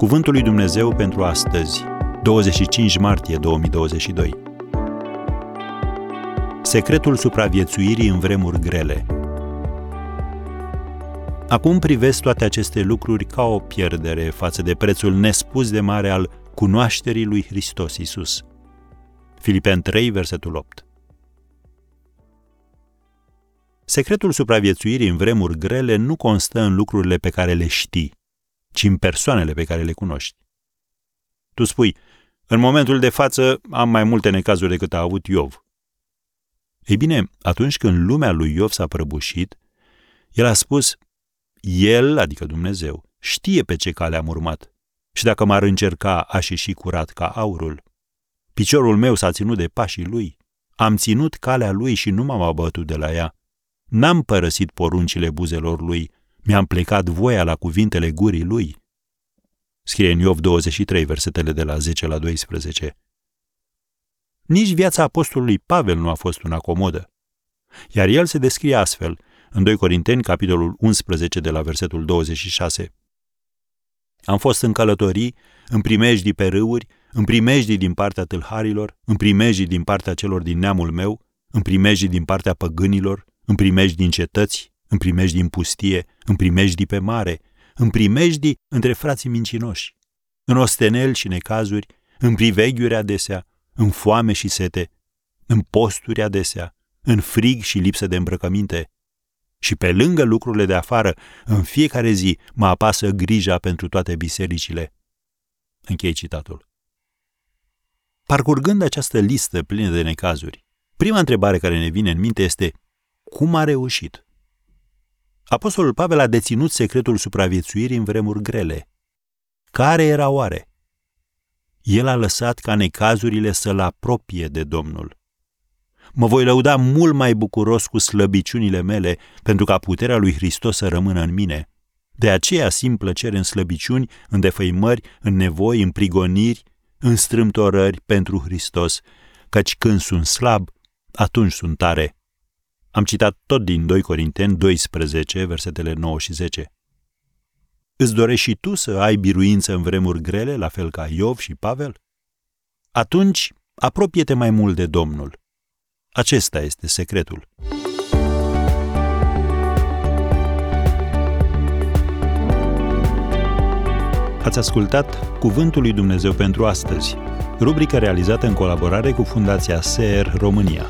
Cuvântul lui Dumnezeu pentru astăzi, 25 martie 2022. Secretul supraviețuirii în vremuri grele. Acum privesc toate aceste lucruri ca o pierdere față de prețul nespus de mare al cunoașterii lui Hristos Isus. Filipen 3, versetul 8. Secretul supraviețuirii în vremuri grele nu constă în lucrurile pe care le știi, ci în persoanele pe care le cunoști. Tu spui, în momentul de față am mai multe necazuri decât a avut Iov. Ei bine, atunci când lumea lui Iov s-a prăbușit, el a spus, el, adică Dumnezeu, știe pe ce cale am urmat și dacă m-ar încerca, aș ieși curat ca aurul. Piciorul meu s-a ținut de pașii lui. Am ținut calea lui și nu m-am abătut de la ea. N-am părăsit poruncile buzelor lui, mi-am plecat voia la cuvintele gurii lui. Scrie în Iov 23, versetele de la 10 la 12. Nici viața apostolului Pavel nu a fost una comodă. Iar el se descrie astfel, în 2 Corinteni, capitolul 11, de la versetul 26. Am fost în călătorii, în primejdii pe râuri, în primejdii din partea tâlharilor, în primejdii din partea celor din neamul meu, în primejdii din partea păgânilor, în primejdii din cetăți, în primejdii din pustie, în primejdii pe mare, în primejdii între frații mincinoși, în ostenel și necazuri, în priveghiuri adesea, în foame și sete, în posturi adesea, în frig și lipsă de îmbrăcăminte. Și pe lângă lucrurile de afară, în fiecare zi mă apasă grija pentru toate bisericile. Închei citatul. Parcurgând această listă plină de necazuri, prima întrebare care ne vine în minte este cum a reușit? Apostolul Pavel a deținut secretul supraviețuirii în vremuri grele. Care era oare? El a lăsat ca necazurile să-l apropie de Domnul. Mă voi lăuda mult mai bucuros cu slăbiciunile mele, pentru ca puterea lui Hristos să rămână în mine. De aceea simt plăcere în slăbiciuni, în defăimări, în nevoi, în prigoniri, în strâmtorări pentru Hristos, căci când sunt slab, atunci sunt tare. Am citat tot din 2 Corinteni 12, versetele 9 și 10. Îți dorești și tu să ai biruință în vremuri grele, la fel ca Iov și Pavel? Atunci, apropie-te mai mult de Domnul. Acesta este secretul. Ați ascultat Cuvântul lui Dumnezeu pentru astăzi, rubrica realizată în colaborare cu Fundația SER România.